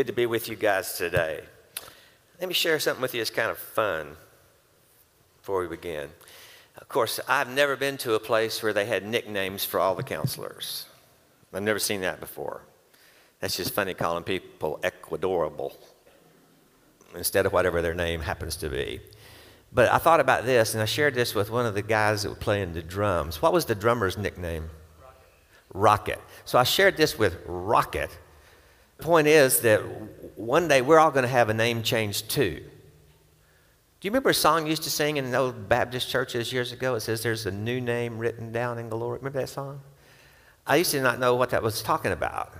Good to be with you guys today. Let me share something with you that's kind of fun before we begin. Of course, I've never been to a place where they had nicknames for all the counselors. I've never seen that before. That's just funny calling people Ecuadorable instead of whatever their name happens to be. But I thought about this, and I shared this with one of the guys that were playing the drums. What was the drummer's nickname? Rocket. Rocket. So I shared this with Rocket. The point is that one day we're all going to have a name change too. Do you remember a song you used to sing in those Baptist churches years ago? It says, There's a new name written down in glory. Remember that song? I used to not know what that was talking about.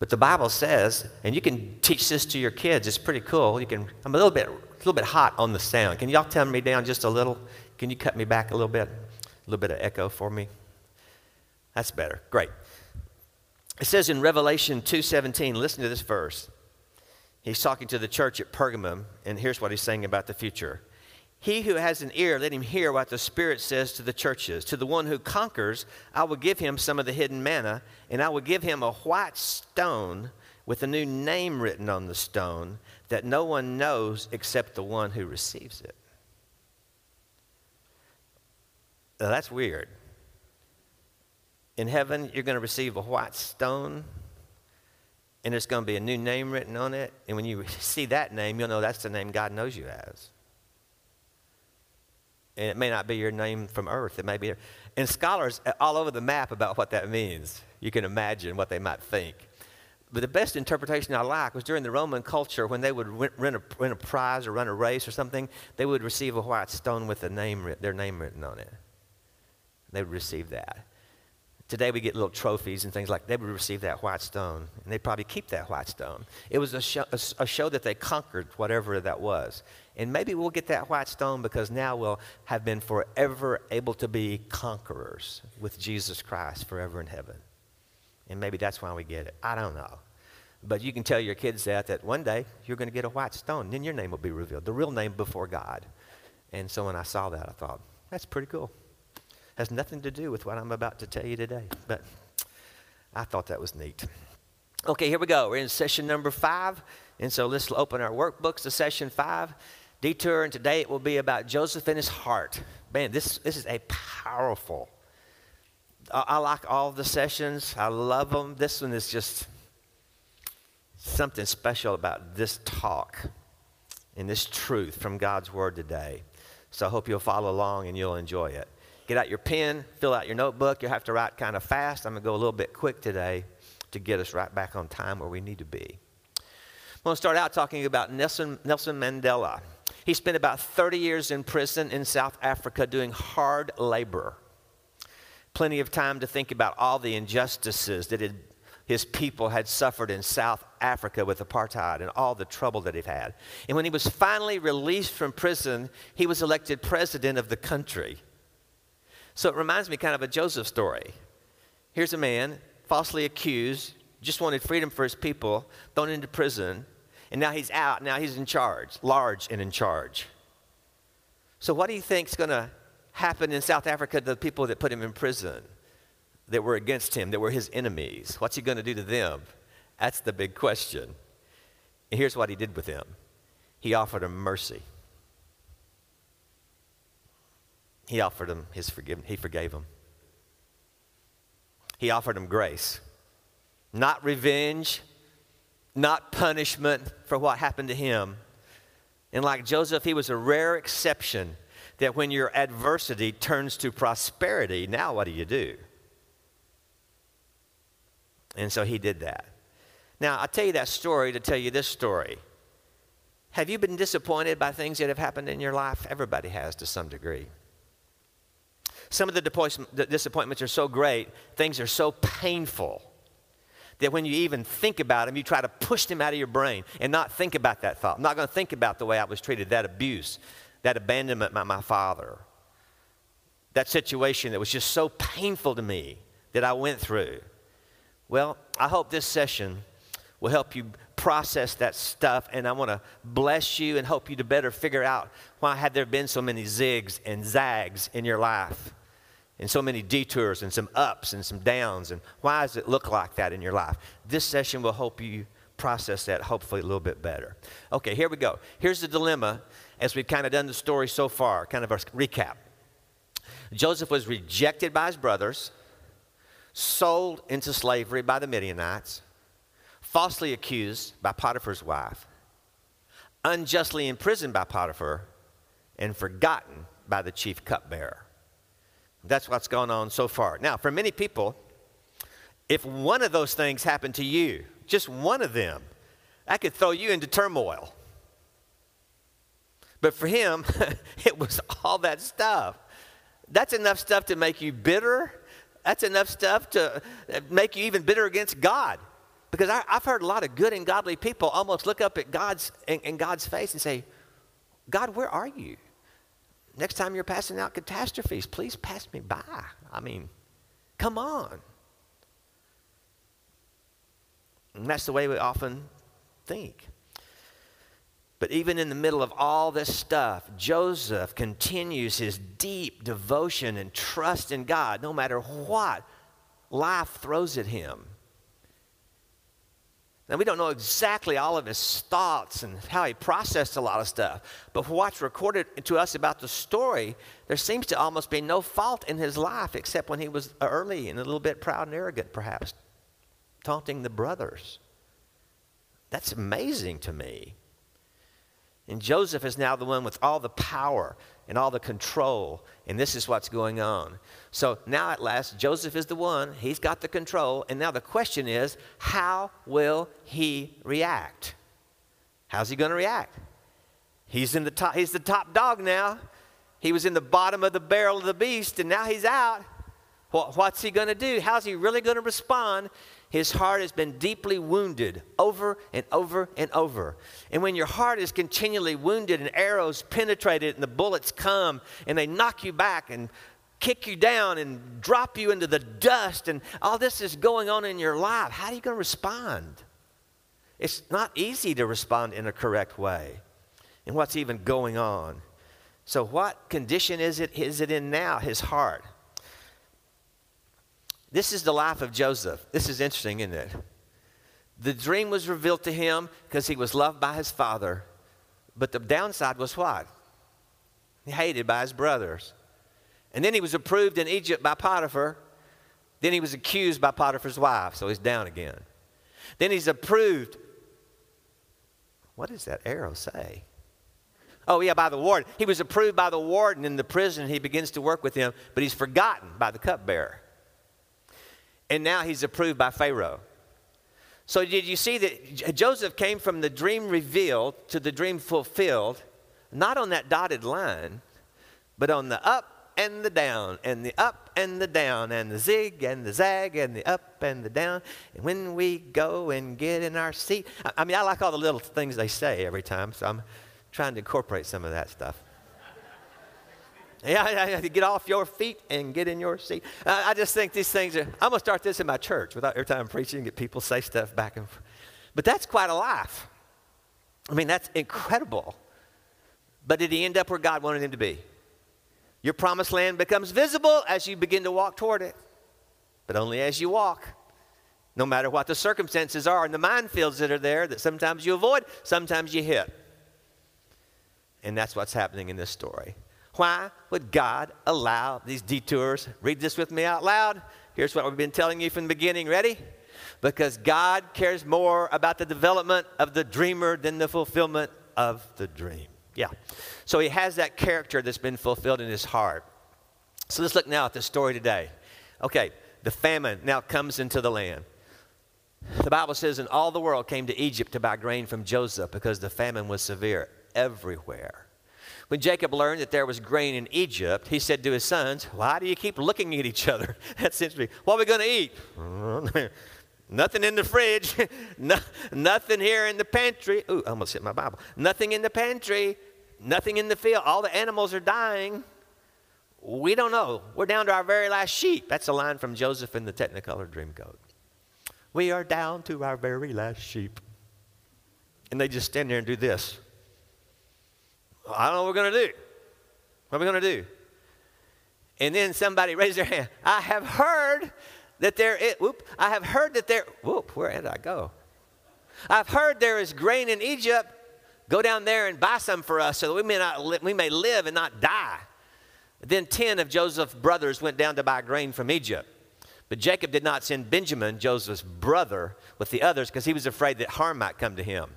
But the Bible says, and you can teach this to your kids, it's pretty cool. You can, I'm a little bit, a little bit hot on the sound. Can y'all tone me down just a little? Can you cut me back a little bit? A little bit of echo for me? That's better. Great. It says in Revelation 2:17, listen to this verse. He's talking to the church at Pergamum, and here's what he's saying about the future. He who has an ear, let him hear what the Spirit says to the churches. To the one who conquers, I will give him some of the hidden manna, and I will give him a white stone with a new name written on the stone that no one knows except the one who receives it. Now, that's weird. In heaven, you're going to receive a white stone, and there's going to be a new name written on it. And when you see that name, you'll know that's the name God knows you as. And it may not be your name from earth. It may be. And scholars all over the map about what that means. You can imagine what they might think. But the best interpretation I like was during the Roman culture when they would win, a, win a prize or run a race or something, they would receive a white stone with name, their name written on it. They would receive that. Today we get little trophies and things like they would receive that white stone, and they'd probably keep that white stone. It was a show, a, a show that they conquered whatever that was. And maybe we'll get that white stone because now we'll have been forever able to be conquerors with Jesus Christ forever in heaven. And maybe that's why we get it. I don't know. But you can tell your kids that, that one day you're going to get a white stone. Then your name will be revealed, the real name before God. And so when I saw that, I thought, that's pretty cool. Has nothing to do with what I'm about to tell you today, but I thought that was neat. Okay, here we go. We're in session number five. And so let's open our workbooks to session five. Detour, and today it will be about Joseph and his heart. Man, this, this is a powerful. I, I like all the sessions, I love them. This one is just something special about this talk and this truth from God's Word today. So I hope you'll follow along and you'll enjoy it. Get out your pen, fill out your notebook. You'll have to write kind of fast. I'm going to go a little bit quick today to get us right back on time where we need to be. I'm going to start out talking about Nelson, Nelson Mandela. He spent about 30 years in prison in South Africa doing hard labor. Plenty of time to think about all the injustices that had, his people had suffered in South Africa with apartheid and all the trouble that he'd had. And when he was finally released from prison, he was elected president of the country. So it reminds me kind of a Joseph story. Here's a man falsely accused, just wanted freedom for his people, thrown into prison, and now he's out. Now he's in charge, large and in charge. So, what do you think is going to happen in South Africa to the people that put him in prison, that were against him, that were his enemies? What's he going to do to them? That's the big question. And here's what he did with them he offered them mercy. He offered him his forgiveness. He forgave him. He offered him grace. Not revenge, not punishment for what happened to him. And like Joseph, he was a rare exception that when your adversity turns to prosperity, now what do you do? And so he did that. Now, I tell you that story to tell you this story. Have you been disappointed by things that have happened in your life? Everybody has to some degree. Some of the disappointments are so great, things are so painful that when you even think about them, you try to push them out of your brain and not think about that thought. I'm not going to think about the way I was treated, that abuse, that abandonment by my father, that situation that was just so painful to me that I went through. Well, I hope this session will help you process that stuff, and I want to bless you and help you to better figure out why had there been so many zigs and zags in your life and so many detours and some ups and some downs. And why does it look like that in your life? This session will help you, process that hopefully a little bit better. Okay, here we go. Here's the dilemma as we've kind of done the story so far, kind of a recap. Joseph was rejected by his brothers, sold into slavery by the Midianites, falsely accused by Potiphar's wife, unjustly imprisoned by Potiphar, and forgotten by the chief cupbearer. That's what's gone on so far. Now, for many people, if one of those things happened to you, just one of them, that could throw you into turmoil. But for him, it was all that stuff. That's enough stuff to make you bitter. That's enough stuff to make you even bitter against God. Because I, have heard a lot of good and godly people almost look up at God's in, in God's face and say, God, where are you? Next time you're passing out catastrophes, please pass me by. I mean, come on. And that's the way we often think. But even in the middle of all this stuff, Joseph continues his deep devotion and trust in God no matter what life throws at him. Now, we don't know exactly all of his thoughts and how he processed a lot of stuff, but for what's recorded to us about the story, there seems to almost be no fault in his life except when he was early and a little bit proud and arrogant, perhaps, taunting the brothers. That's amazing to me. And Joseph is now the one with all the power and all the control, and this is what's going on. So now at last, Joseph is the one, he's got the control, and now the question is, how will he react? How's he going to react? He's in the top, he's the top dog now. He was in the bottom of the barrel of the beast, and now he's out. What, what's he going to do? How's he really going to respond? His heart has been deeply wounded over and over and over. And when your heart is continually wounded and arrows penetrate it and the bullets come and they knock you back and kick you down and drop you into the dust and all this is going on in your life, how are you going to respond? It's not easy to respond in a correct way. And what's even going on? So, what condition is it, is it in now, his heart? This is the life of Joseph. This is interesting, isn't it? The dream was revealed to him because he was loved by his father. But the downside was what? He hated by his brothers. And then he was approved in Egypt by Potiphar. Then he was accused by Potiphar's wife, so he's down again. Then he's approved. What does that arrow say? Oh, yeah, by the warden. He was approved by the warden in the prison. He begins to work with him, but he's forgotten by the cupbearer and now he's approved by Pharaoh. So, did you see that Joseph came from the dream revealed to the dream fulfilled, not on that dotted line, but on the up and the down, and the up and the down, and the zig and the zag, and the up and the down. And when we go and get in our seat, I mean, I like all the little things they say every time, so I'm trying to incorporate some of that stuff. Yeah, yeah, yeah, get off your feet and get in your seat. I, just think these things are, I'm to start this in my church without every time I'm preaching, get people say stuff back and forth. But that's quite a life. I mean, that's incredible. But did he end up where God wanted him to be? Your promised land becomes visible as you begin to walk toward it, but only as you walk. No matter what the circumstances are and the minefields that are there that sometimes you avoid, sometimes you hit. And that's what's happening in this story. Why would God allow these detours? Read this with me out loud. Here's what we've been telling you from the beginning. Ready? Because God cares more about the development of the dreamer than the fulfillment of the dream. Yeah. So he has that character that's been fulfilled in his heart. So let's look now at the story today. Okay, the famine now comes into the land. The Bible says, and all the world came to Egypt to buy grain from Joseph because the famine was severe everywhere. When Jacob learned that there was grain in Egypt, he said to his sons, Why do you keep looking at each other? That seems to be, what are we going to eat? nothing in the fridge. no, nothing here in the pantry. Ooh, I almost hit my Bible. Nothing in the pantry. Nothing in the field. All the animals are dying. We don't know. We're down to our very last sheep. That's a line from Joseph in the Technicolor Dreamcoat. We are down to our very last sheep. And they just stand there and do this. I don't know what we're going to do. What are we going to do? And then somebody raised their hand. I have heard that there is, whoop, I have heard that there, whoop, where did I go? I've heard there is grain in Egypt. Go down there and buy some for us so that we may, not we may live and not die. Then 10 of Joseph's brothers went down to buy grain from Egypt. But Jacob did not send Benjamin, Joseph's brother, with the others because he was afraid that harm might come to him.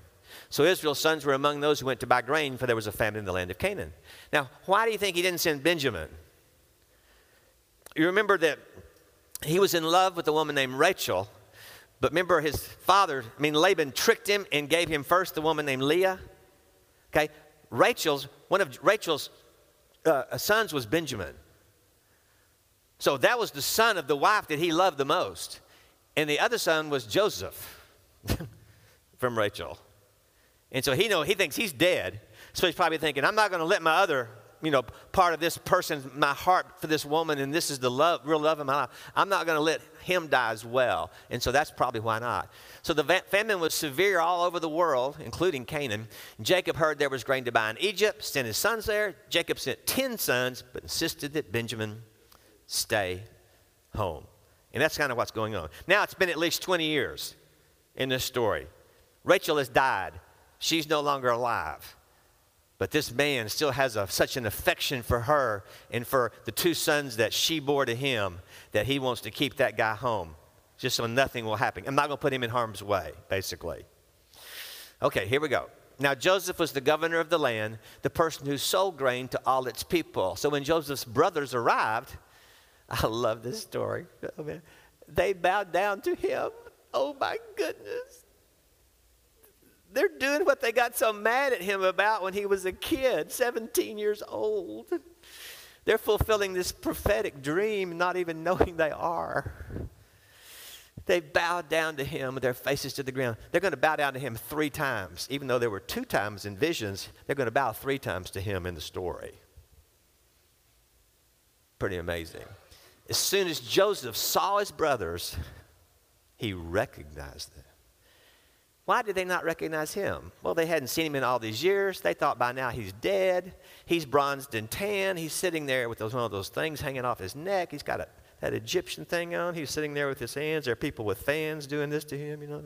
So Israel's sons were among those who went to buy grain, for there was a famine in the land of Canaan. Now, why do you think he didn't send Benjamin? You remember that he was in love with a woman named Rachel, but remember his father, I mean, Laban tricked him and gave him first the woman named Leah. Okay? Rachel's, one of Rachel's uh, sons was Benjamin. So that was the son of the wife that he loved the most. And the other son was Joseph from Rachel. And so he know he thinks he's dead. So he's probably thinking, I'm not going to let my other, you know, part of this person, my heart for this woman, and this is the love, real love in my life. I'm not going to let him die as well. And so that's probably why not. So the famine was severe all over the world, including Canaan. Jacob heard there was grain to buy in Egypt, sent his sons there. Jacob sent 10 sons, but insisted that Benjamin stay home. And that's kind of what's going on. Now it's been at least 20 years in this story. Rachel has died. She's no longer alive. But this man still has a, such an affection for her and for the two sons that she bore to him that he wants to keep that guy home just so nothing will happen. I'm not going to put him in harm's way, basically. Okay, here we go. Now, Joseph was the governor of the land, the person who sold grain to all its people. So when Joseph's brothers arrived, I love this story. Oh, they bowed down to him. Oh, my goodness they're doing what they got so mad at him about when he was a kid, 17 years old. They're fulfilling this prophetic dream, not even knowing they are. They bowed down to him with their faces to the ground. They're going to bow down to him three times. Even though there were two times in visions, they're going to bow three times to him in the story. Pretty amazing. As soon as Joseph saw his brothers, he recognized them. Why did they not recognize him? Well, they hadn't seen him in all these years. They thought by now he's dead. He's bronzed and tan. He's sitting there with those, one of those things hanging off his neck. He's got a, that Egyptian thing on. He's sitting there with his hands. There are people with fans doing this to him, you know.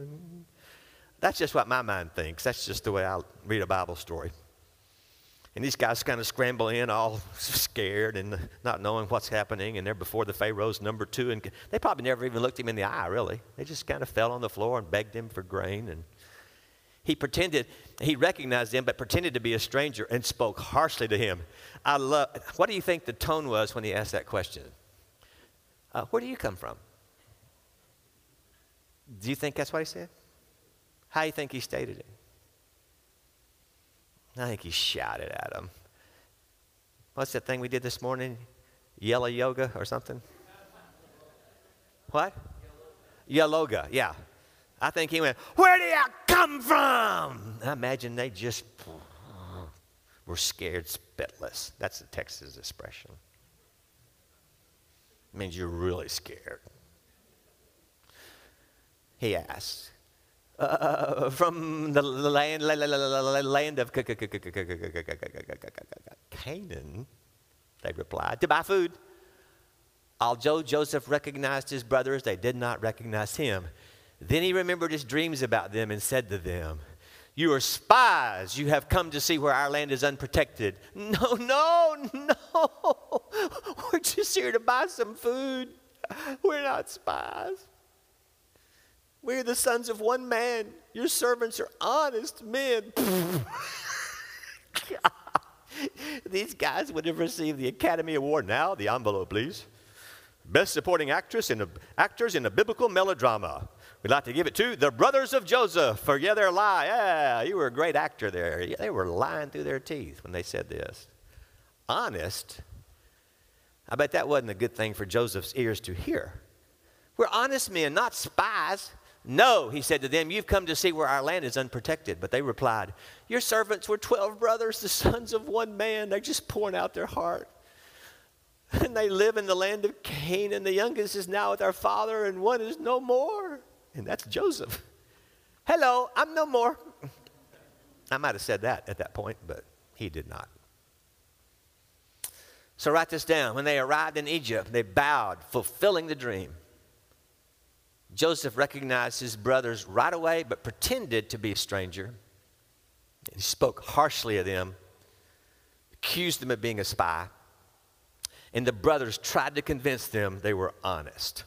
That's just what my mind thinks. That's just the way I read a Bible story. And these guys kind of scramble in, all scared and not knowing what's happening. And they're before the Pharaoh's number two. And they probably never even looked him in the eye, really. They just kind of fell on the floor and begged him for grain. And he pretended, he recognized him, but pretended to be a stranger and spoke harshly to him. I love, what do you think the tone was when he asked that question? Uh, where do you come from? Do you think that's what he said? How do you think he stated it? I think he shouted at him. What's that thing we did this morning? Yellow yoga or something? What? Yaloga, yeah. I think he went, Where do you come from? I imagine they just were scared spitless. That's the Texas expression. It means you're really scared. He asked, uh, from the land, land of Canaan, they replied, to buy food. Although Joseph recognized his brothers, they did not recognize him. Then he remembered his dreams about them and said to them, You are spies. You have come to see where our land is unprotected. No, no, no. We're just here to buy some food. We're not spies. We're the sons of one man. Your servants are honest men. These guys would have received the Academy Award. Now, the envelope, please. Best supporting actress in a, actors in a biblical melodrama. We'd like to give it to the brothers of Joseph for yeah, they're lie. Yeah, you were a great actor there. Yeah, they were lying through their teeth when they said this. Honest. I bet that wasn't a good thing for Joseph's ears to hear. We're honest men, not spies. No, he said to them, You've come to see where our land is unprotected. But they replied, Your servants were 12 brothers, the sons of one man. They're just pouring out their heart. And they live in the land of Canaan. The youngest is now with our father, and one is no more and that's Joseph. Hello, I'm no more. I might have said that at that point, but he did not. So write this down. When they arrived in Egypt, they bowed, fulfilling the dream. Joseph recognized his brothers right away, but pretended to be a stranger. He spoke harshly of them, accused them of being a spy, and the brothers tried to convince them they were honest.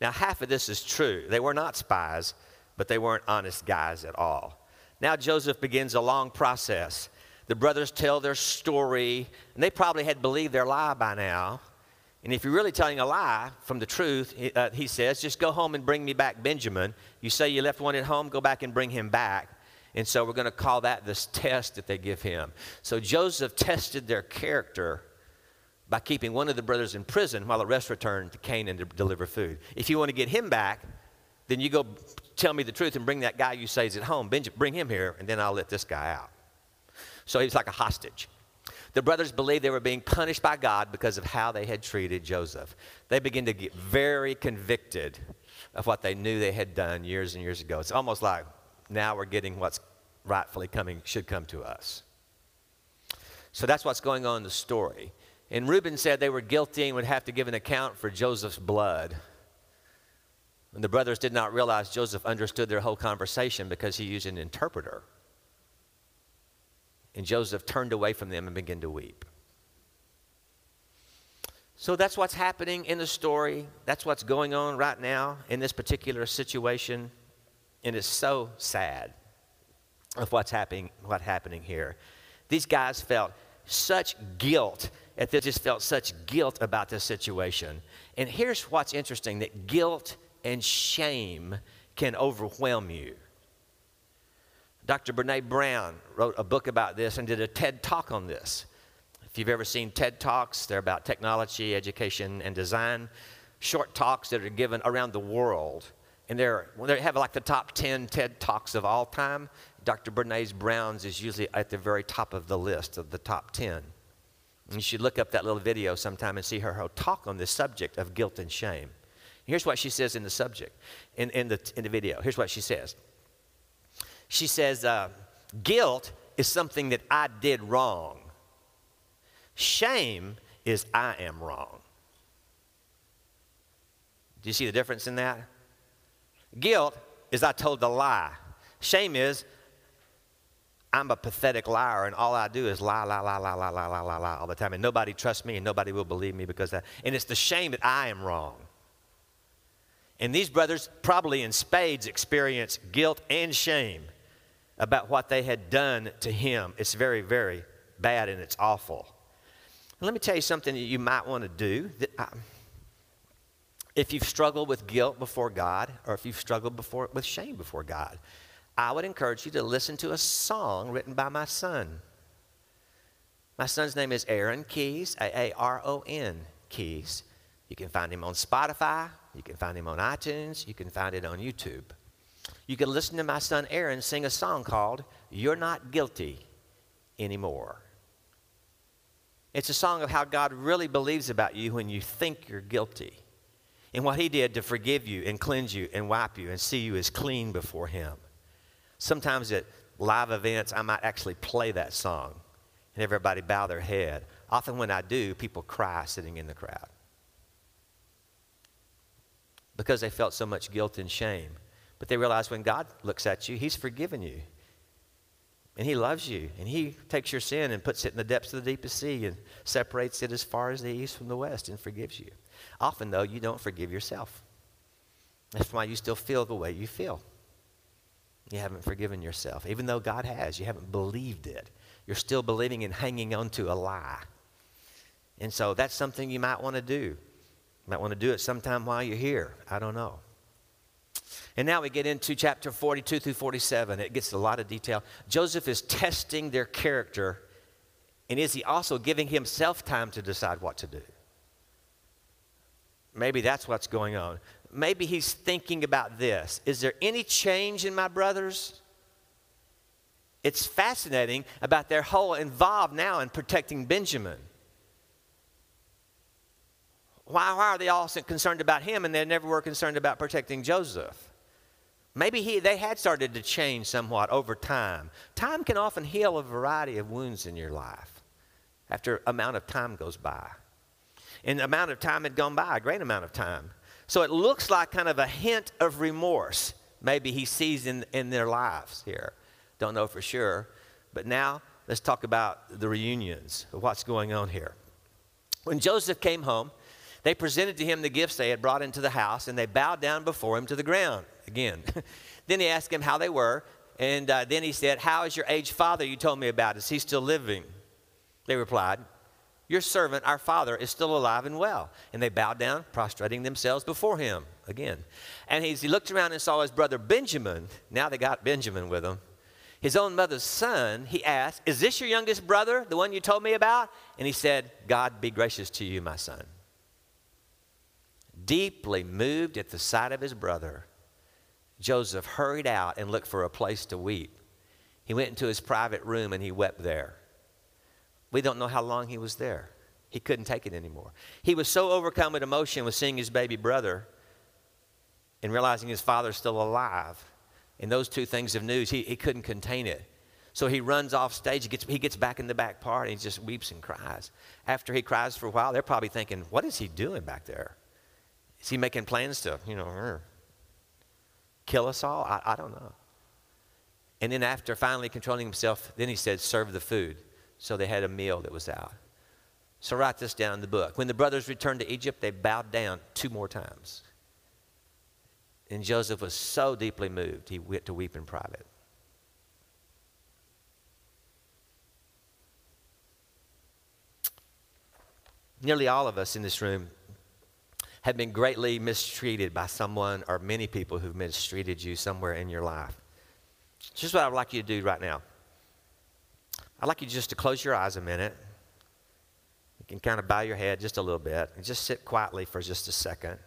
Now, half of this is true. They were not spies, but they weren't honest guys at all. Now, Joseph begins a long process. The brothers tell their story, and they probably had believed their lie by now. And if you're really telling a lie from the truth, he, uh, he says, just go home and bring me back Benjamin. You say you left one at home, go back and bring him back. And so we're going to call that this test that they give him. So Joseph tested their character by keeping one of the brothers in prison while the rest returned to Canaan to deliver food. If you want to get him back, then you go tell me the truth and bring that guy you say is at home. Benjamin, bring him here, and then I'll let this guy out. So he was like a hostage. The brothers believed they were being punished by God because of how they had treated Joseph. They began to get very convicted of what they knew they had done years and years ago. It's almost like now we're getting what's rightfully coming, should come to us. So that's what's going on in the story. And Reuben said they were guilty and would have to give an account for Joseph's blood. And the brothers did not realize Joseph understood their whole conversation because he used an interpreter. And Joseph turned away from them and began to weep. So that's what's happening in the story. That's what's going on right now in this particular situation. And it's so sad of what's happening, what's happening here. These guys felt such guilt and they just felt such guilt about this situation. And here's what's interesting that guilt and shame can overwhelm you. Dr. Brene Brown wrote a book about this and did a TED talk on this. If you've ever seen TED Talks, they're about technology, education, and design. Short talks that are given around the world. And they're, they have like the top 10 TED Talks of all time. Dr. Brene Brown's is usually at the very top of the list of the top 10. You should look up that little video sometime and see her, her talk on this subject of guilt and shame. Here's what she says in the subject, in, in, the, in the video. Here's what she says. She says, uh, Guilt is something that I did wrong. Shame is I am wrong. Do you see the difference in that? Guilt is I told the lie. Shame is I'm a pathetic liar, and all I do is lie, lie, lie, lie, lie, lie, lie, lie, lie all the time. And nobody trusts me, and nobody will believe me because that. And it's the shame that I am wrong. And these brothers probably in spades experience guilt and shame about what they had done to him. It's very, very bad and it's awful. let me tell you something that you might want to do. If you've struggled with guilt before God, or if you've struggled before, with shame before God, I would encourage you to listen to a song written by my son. My son's name is Aaron Keyes, A A R O N Keys. You can find him on Spotify, you can find him on iTunes, you can find it on YouTube. You can listen to my son Aaron sing a song called You're Not Guilty Anymore. It's a song of how God really believes about you when you think you're guilty and what he did to forgive you and cleanse you and wipe you and see you as clean before him. Sometimes at live events, I might actually play that song and everybody bow their head. Often when I do, people cry sitting in the crowd because they felt so much guilt and shame. But they realize when God looks at you, He's forgiven you. And He loves you. And He takes your sin and puts it in the depths of the deepest sea and separates it as far as the east from the west and forgives you. Often, though, you don't forgive yourself. That's why you still feel the way you feel. You haven't forgiven yourself. Even though God has, you haven't believed it. You're still believing and hanging on to a lie. And so that's something you might want to do. You might want to do it sometime while you're here. I don't know. And now we get into chapter 42 through 47. It gets a lot of detail. Joseph is testing their character, and is he also giving himself time to decide what to do? Maybe that's what's going on maybe he's thinking about this Is there any change in my brothers? It's fascinating about their whole involved now in protecting Benjamin. Why, why are they all concerned about him and they never were concerned about protecting Joseph? Maybe he, they had started to change somewhat over time. Time can often heal a variety of wounds in your life after amount of time goes by. And the amount of time had gone by, a great amount of time. So it looks like kind of a hint of remorse. Maybe he sees in, in their lives here. Don't know for sure. But now let's talk about the reunions, what's going on here. When Joseph came home, they presented to him the gifts they had brought into the house, and they bowed down before him to the ground again. then he asked him how they were, and uh, then he said, How is your aged father you told me about? Is he still living? They replied, Your servant, our father, is still alive and well. And they bowed down, prostrating themselves before him again. And he looked around and saw his brother Benjamin. Now they got Benjamin with them his own mother's son, he asked, Is this your youngest brother, the one you told me about? And he said, God be gracious to you, my son. Deeply moved at the sight of his brother, Joseph hurried out and looked for a place to weep. He went into his private room and he wept there. We don't know how long he was there. He couldn't take it anymore. He was so overcome with emotion with seeing his baby brother and realizing his father's still alive and those two things of news, he, he couldn't contain it. So he runs off stage. He gets, he gets back in the back part and he just weeps and cries. After he cries for a while, they're probably thinking, what is he doing back there? Is he making plans to, you know, kill us all? I, I don't know. And then after finally controlling himself, then he said, serve the food. So they had a meal that was out. So write this down in the book. When the brothers returned to Egypt, they bowed down two more times. And Joseph was so deeply moved, he went to weep in private. Nearly all of us in this room have been greatly mistreated by someone or many people who've mistreated you somewhere in your life. Here's what I'd like you to do right now. I'd like you just to close your eyes a minute. You can kind of bow your head just a little bit and just sit quietly for just a second.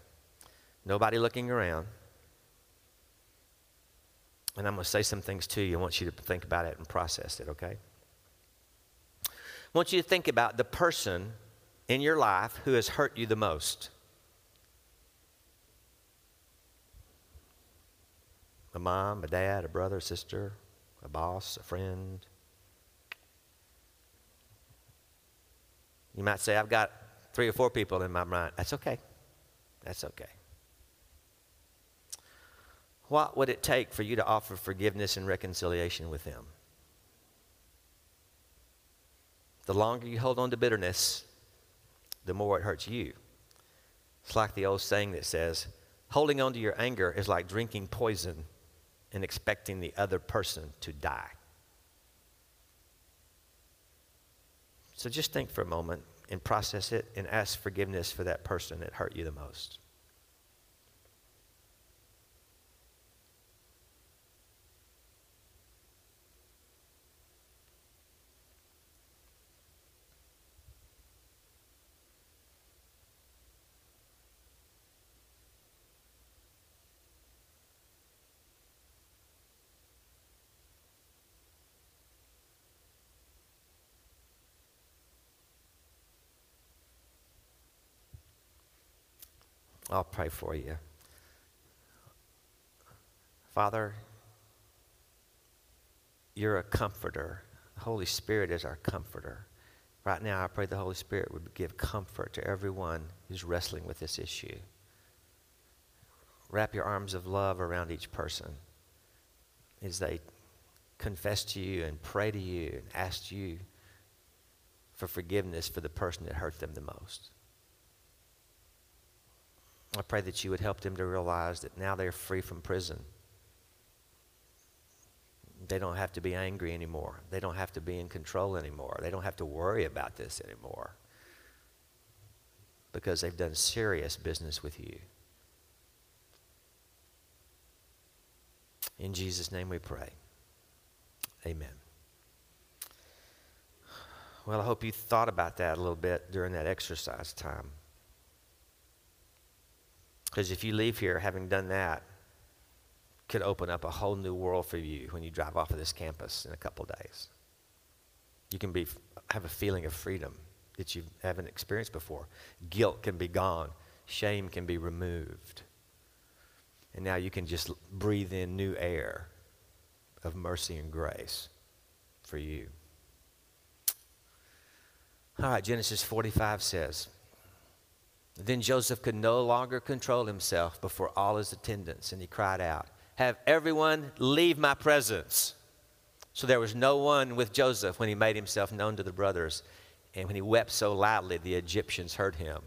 Nobody looking around. And I'm going to say some things to you. I want you to think about it and process it, okay? I want you to think about the person in your life who has hurt you the most. A mom, a dad, a brother, a sister, a boss, a friend. You might say, I've got three or four people in my mind. That's okay. That's okay. What would it take for you to offer forgiveness and reconciliation with them? The longer you hold on to bitterness, the more it hurts you. It's like the old saying that says, holding on to your anger is like drinking poison and expecting the other person to die. So just think for a moment and process it and ask forgiveness for that person that hurt you the most. I'll pray for you. Father, you're a comforter. The Holy Spirit is our comforter. Right now, I pray the Holy Spirit would give comfort to everyone who's wrestling with this issue. Wrap your arms of love around each person as they confess to you and pray to you and ask you for forgiveness for the person that hurt them the most. I pray that you would help them to realize that now they're free from prison. They don't have to be angry anymore. They don't have to be in control anymore. They don't have to worry about this anymore because they've done serious business with you. In Jesus' name we pray. Amen. Well, I hope you thought about that a little bit during that exercise time. Because if you leave here having done that, could open up a whole new world for you when you drive off of this campus in a couple days. You can be, have a feeling of freedom that you haven't experienced before. Guilt can be gone, shame can be removed. And now you can just breathe in new air of mercy and grace for you. All right, Genesis 45 says, Then Joseph could no longer control himself before all his attendants, and he cried out, Have everyone leave my presence. So there was no one with Joseph when he made himself known to the brothers. And when he wept so loudly, the Egyptians heard him.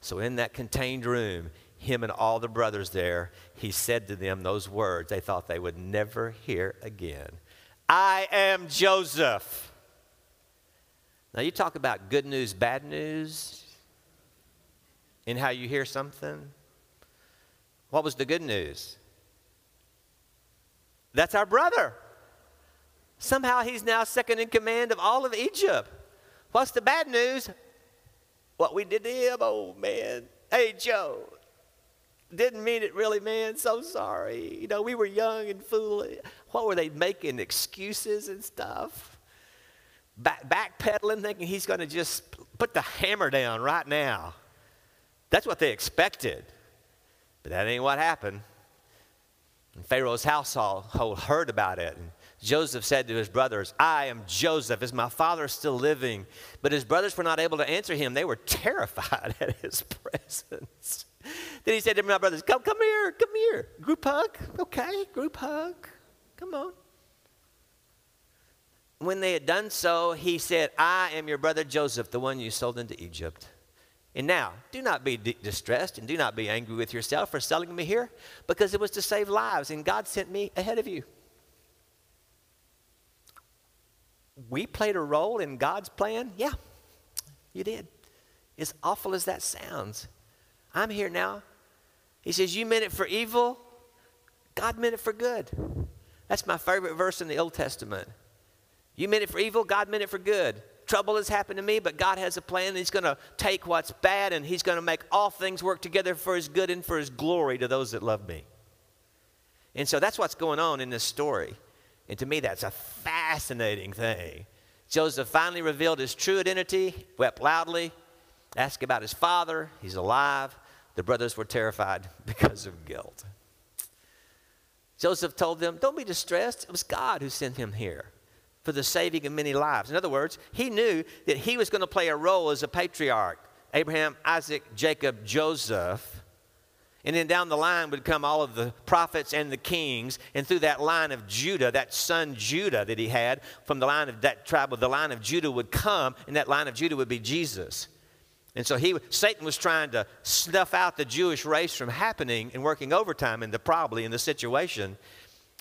So in that contained room, him and all the brothers there, he said to them those words they thought they would never hear again I am Joseph. Now, you talk about good news, bad news, in how you hear something. What was the good news? That's our brother. Somehow he's now second in command of all of Egypt. What's the bad news? What we did to him, oh man. Hey, Joe, didn't mean it really, man. So sorry. You know, we were young and foolish. What were they making excuses and stuff? Back, backpedaling, thinking he's going to just put the hammer down right now. That's what they expected. But that ain't what happened. And Pharaoh's household heard about it. And Joseph said to his brothers, I am Joseph. Is my father still living? But his brothers were not able to answer him. They were terrified at his presence. Then he said to my brothers, Come, come here, come here. Group hug. Okay, group hug. Come on. When they had done so, he said, I am your brother Joseph, the one you sold into Egypt. And now, do not be distressed and do not be angry with yourself for selling me here, because it was to save lives, and God sent me ahead of you. We played a role in God's plan? Yeah, you did. As awful as that sounds, I'm here now. He says, You meant it for evil, God meant it for good. That's my favorite verse in the Old Testament. You meant it for evil, God meant it for good. Trouble has happened to me, but God has a plan. He's going to take what's bad and He's going to make all things work together for His good and for His glory to those that love me. And so that's what's going on in this story. And to me, that's a fascinating thing. Joseph finally revealed his true identity, wept loudly, asked about his father. He's alive. The brothers were terrified because of guilt. Joseph told them, Don't be distressed. It was God who sent him here for the saving of many lives. In other words, he knew that he was going to play a role as a patriarch Abraham, Isaac, Jacob, Joseph. And then down the line would come all of the prophets and the kings. And through that line of Judah, that son Judah that he had, from the line of that tribe, the line of Judah would come, and that line of Judah would be Jesus. And so he, Satan was trying to snuff out the Jewish race from happening and working overtime in the probably in the situation.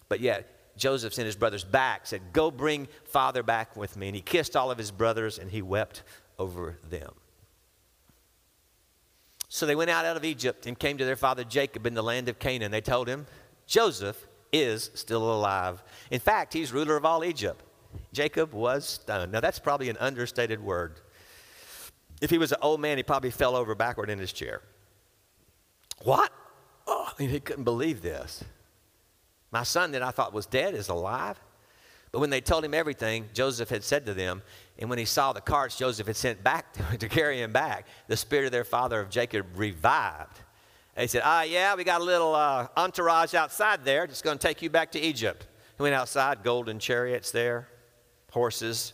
But yet, Joseph sent his brothers back, said, Go bring father back with me. And he kissed all of his brothers and he wept over them. So they went out, out of Egypt and came to their father Jacob in the land of Canaan. They told him, Joseph is still alive. In fact, he's ruler of all Egypt. Jacob was stunned. Now, that's probably an understated word. If he was an old man, he probably fell over backward in his chair. What? Oh, he couldn't believe this. My son that I thought was dead is alive. But when they told him everything, Joseph had said to them, and when he saw the carts Joseph had sent back to, to carry him back, the spirit of their father of Jacob revived. He said, Ah, yeah, we got a little uh, entourage outside there, just going to take you back to Egypt. He went outside, golden chariots there, horses,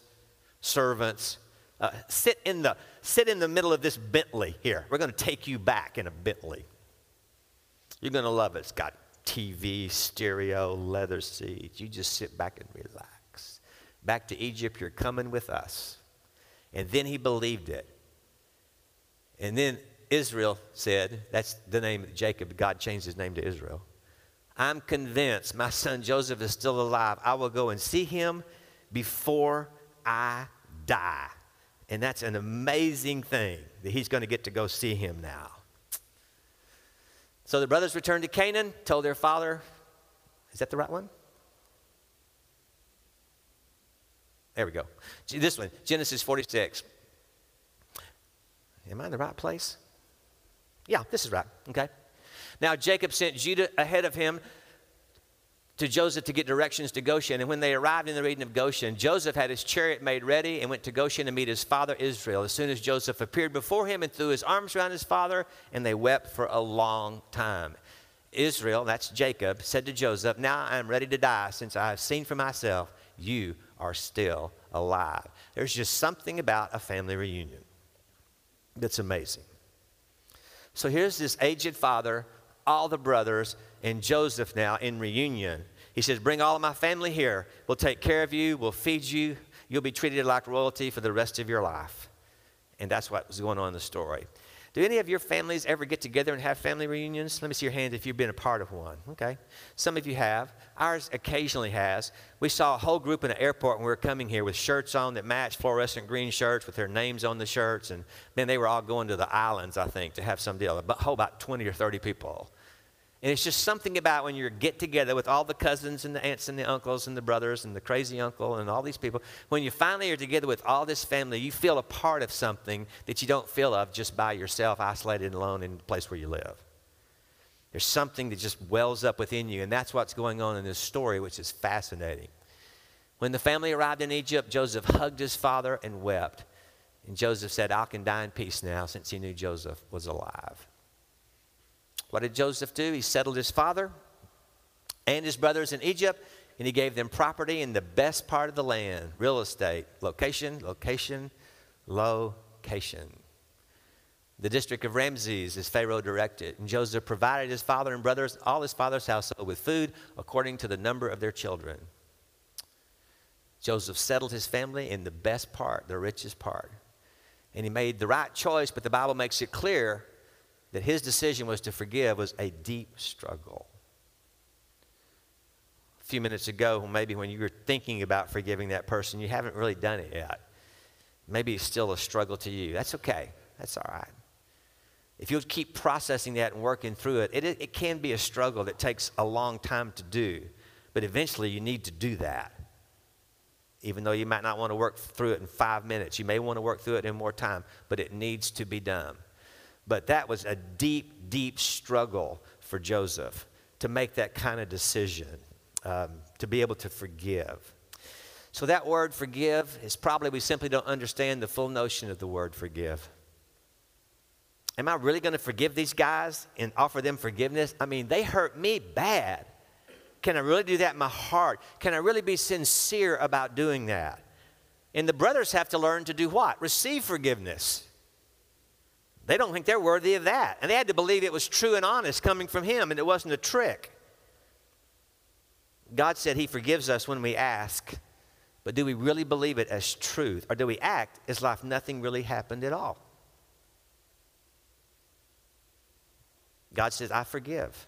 servants. Uh, sit, in the, sit in the middle of this Bentley here. We're going to take you back in a Bentley. You're going to love it. Got TV, stereo, leather seats. You just sit back and relax. Back to Egypt, you're coming with us. And then he believed it. And then Israel said, that's the name of Jacob. God changed his name to Israel. I'm convinced my son Joseph is still alive. I will go and see him before I die. And that's an amazing thing that he's going to get to go see him now. So the brothers returned to Canaan, told their father, is that the right one? There we go. This one, Genesis 46. Am I in the right place? Yeah, this is right. Okay. Now Jacob sent Judah ahead of him to Joseph to get directions to Goshen. And when they arrived in the region of Goshen, Joseph had his chariot made ready and went to Goshen to meet his father Israel. As soon as Joseph appeared before him and threw his arms around his father, and they wept for a long time. Israel, that's Jacob, said to Joseph, Now I am ready to die, since I have seen for myself you are still alive. There's just something about a family reunion that's amazing. So here's this aged father, all the brothers, and Joseph now in reunion. He says, Bring all of my family here. We'll take care of you. We'll feed you. You'll be treated like royalty for the rest of your life. And that's what was going on in the story. Do any of your families ever get together and have family reunions? Let me see your hand if you've been a part of one. Okay. Some of you have. Ours occasionally has. We saw a whole group in the airport when we were coming here with shirts on that matched fluorescent green shirts with their names on the shirts. And then they were all going to the islands, I think, to have some deal. A whole about 20 or 30 people. And it's just something about when you get together with all the cousins and the aunts and the uncles and the brothers and the crazy uncle and all these people. When you finally are together with all this family, you feel a part of something that you don't feel of just by yourself, isolated and alone in the place where you live. There's something that just wells up within you, and that's what's going on in this story, which is fascinating. When the family arrived in Egypt, Joseph hugged his father and wept. And Joseph said, I can die in peace now since he knew Joseph was alive. What did Joseph do? He settled his father and his brothers in Egypt, and he gave them property in the best part of the land real estate, location, location, location. The district of Ramses, as Pharaoh directed. And Joseph provided his father and brothers, all his father's household, with food according to the number of their children. Joseph settled his family in the best part, the richest part. And he made the right choice, but the Bible makes it clear that his decision was to forgive was a deep struggle. A few minutes ago, maybe when you were thinking about forgiving that person, you haven't really done it yet. Maybe it's still a struggle to you. That's okay. That's all right. If you'll keep processing that and working through it, it, it can be a struggle that takes a long time to do. But eventually, you need to do that. Even though you might not want to work through it in five minutes, you may want to work through it in more time, but it needs to be done. But that was a deep, deep struggle for Joseph to make that kind of decision, um, to be able to forgive. So, that word forgive is probably we simply don't understand the full notion of the word forgive. Am I really going to forgive these guys and offer them forgiveness? I mean, they hurt me bad. Can I really do that in my heart? Can I really be sincere about doing that? And the brothers have to learn to do what? Receive forgiveness. They don't think they're worthy of that. And they had to believe it was true and honest coming from Him and it wasn't a trick. God said He forgives us when we ask, but do we really believe it as truth? Or do we act as if nothing really happened at all? God says, I forgive.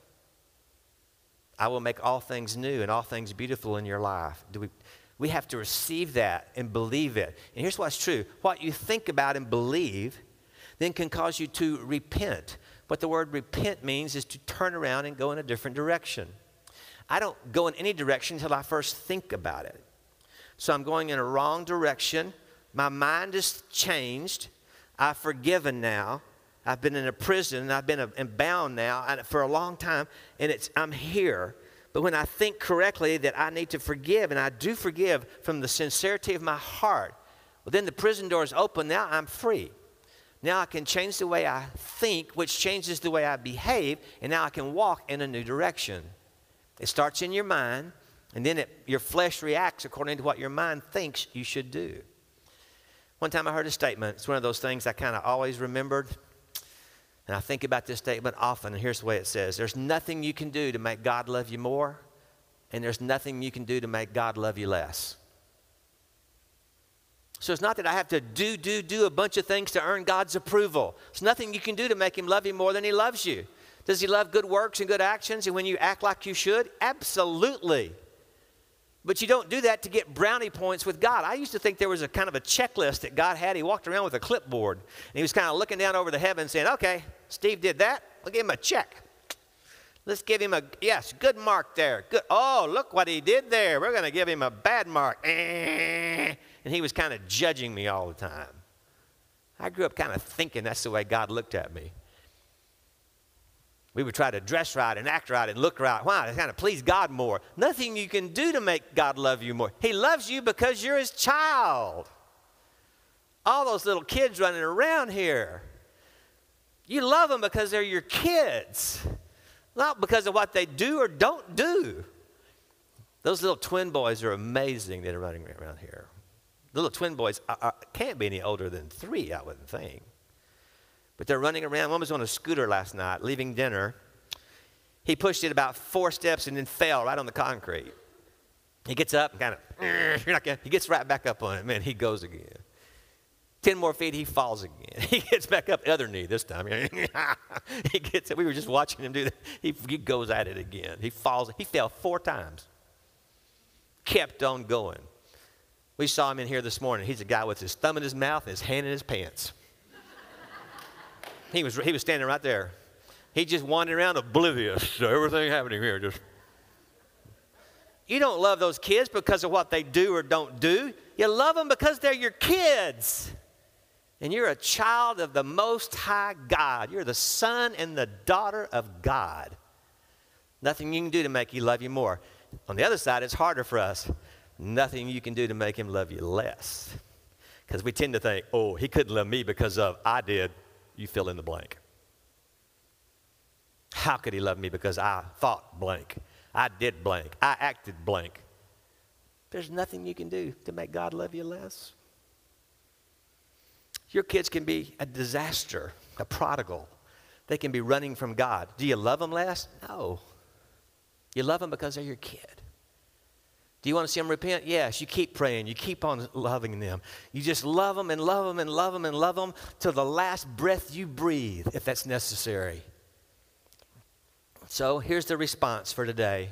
I will make all things new and all things beautiful in your life. Do we, we have to receive that and believe it. And here's what's true what you think about and believe then can cause you to repent. What the word repent means is to turn around and go in a different direction. I don't go in any direction until I first think about it. So I'm going in a wrong direction. My mind is changed. I've forgiven now. I've been in a prison and I've been bound now for a long time, and it's, I'm here. But when I think correctly that I need to forgive, and I do forgive from the sincerity of my heart, well, then the prison doors open. Now I'm free. Now I can change the way I think, which changes the way I behave, and now I can walk in a new direction. It starts in your mind, and then it, your flesh reacts according to what your mind thinks you should do. One time I heard a statement. It's one of those things I kind of always remembered. And I think about this statement often, and here's the way it says There's nothing you can do to make God love you more, and there's nothing you can do to make God love you less. So it's not that I have to do, do, do a bunch of things to earn God's approval. There's nothing you can do to make Him love you more than He loves you. Does He love good works and good actions and when you act like you should? Absolutely. But you don't do that to get brownie points with God. I used to think there was a kind of a checklist that God had. He walked around with a clipboard and he was kind of looking down over the heavens saying, okay, Steve did that. We'll give him a check. Let's give him a, yes, good mark there. Good. Oh, look what he did there. We're going to give him a bad mark. Eh and he was kind of judging me all the time. I grew up kind of thinking that's the way God looked at me. We would try to dress right and act right and look right. Why? To kind of please God more. Nothing you can do to make God love you more. He loves you because you're his child. All those little kids running around here. You love them because they're your kids, not because of what they do or don't do. Those little twin boys are amazing that are running around here little twin boys are, are, can't be any older than three, I wouldn't think. But they're running around. One was on a scooter last night, leaving dinner. He pushed it about four steps and then fell right on the concrete. He gets up and kind of, eh, he gets right back up on it. Man, he goes again. Ten more feet, he falls again. He gets back up, the other knee this time. he gets it. We were just watching him do that. He, he goes at it again. He falls. He fell four times. Kept on going. We saw him in here this morning. He's a guy with his thumb in his mouth and his hand in his pants. he, was, he was standing right there. He just wandered around oblivious to everything happening here. Just you don't love those kids because of what they do or don't do. You love them because they're your kids. And you're a child of the Most High God. You're the son and the daughter of God. Nothing you can do to make you love you more. On the other side, it's harder for us. Nothing you can do to make him love you less. Because we tend to think, oh, he couldn't love me because of I did. You fill in the blank. How could he love me because I thought blank? I did blank. I acted blank. There's nothing you can do to make God love you less. Your kids can be a disaster, a prodigal. They can be running from God. Do you love them less? No. You love them because they're your kid. Do you want to see them repent? Yes. You keep praying. You keep on loving them. You just love them and love them and love them and love them till the last breath you breathe, if that's necessary. So here's the response for today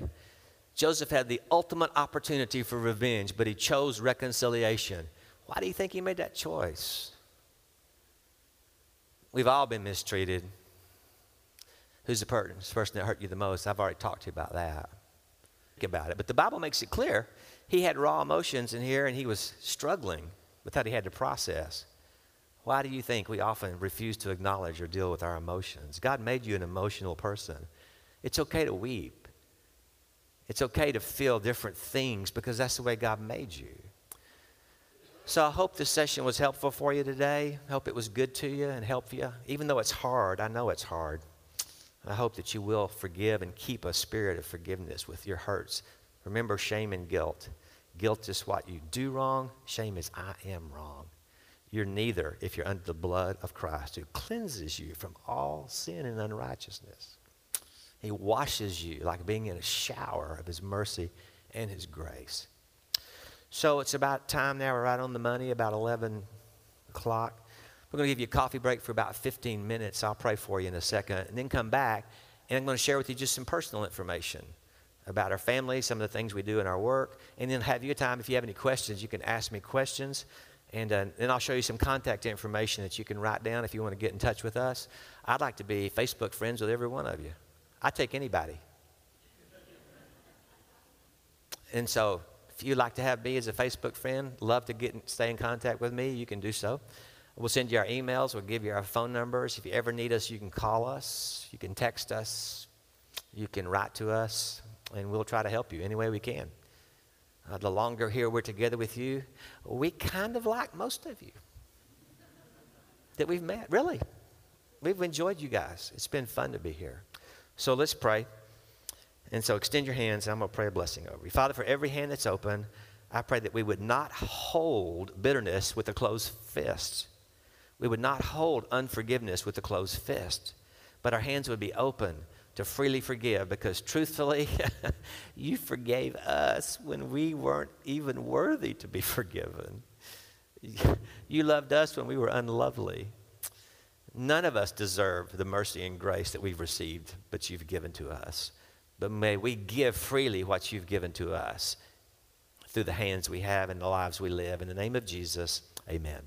Joseph had the ultimate opportunity for revenge, but he chose reconciliation. Why do you think he made that choice? We've all been mistreated. Who's the person that hurt you the most? I've already talked to you about that. About it. But the Bible makes it clear he had raw emotions in here and he was struggling with how he had to process. Why do you think we often refuse to acknowledge or deal with our emotions? God made you an emotional person. It's okay to weep. It's okay to feel different things because that's the way God made you. So I hope this session was helpful for you today. Hope it was good to you and help you. Even though it's hard, I know it's hard. I hope that you will forgive and keep a spirit of forgiveness with your hurts. Remember shame and guilt. Guilt is what you do wrong, shame is I am wrong. You're neither if you're under the blood of Christ who cleanses you from all sin and unrighteousness. He washes you like being in a shower of His mercy and His grace. So it's about time now. We're right on the money, about 11 o'clock. We're going to give you a coffee break for about 15 minutes. I'll pray for you in a second, and then come back, and I'm going to share with you just some personal information about our family, some of the things we do in our work, and then have you a time. If you have any questions, you can ask me questions. And uh, then I'll show you some contact information that you can write down if you want to get in touch with us. I'd like to be Facebook friends with every one of you. I take anybody. And so, if you'd like to have me as a Facebook friend, love to get stay in contact with me, you can do so. We'll send you our emails. We'll give you our phone numbers. If you ever need us, you can call us. You can text us. You can write to us, and we'll try to help you any way we can. Uh, the longer here we're together with you, we kind of like most of you that we've met. Really, we've enjoyed you guys. It's been fun to be here. So let's pray. And so extend your hands, and I'm going to pray a blessing over you. Father, for every hand that's open, I pray that we would not hold bitterness with a closed fist. We would not hold unforgiveness with a closed fist, but our hands would be open to freely forgive because truthfully, you forgave us when we weren't even worthy to be forgiven. You loved us when we were unlovely. None of us deserve the mercy and grace that we've received, but you've given to us. But may we give freely what you've given to us through the hands we have and the lives we live. In the name of Jesus, amen.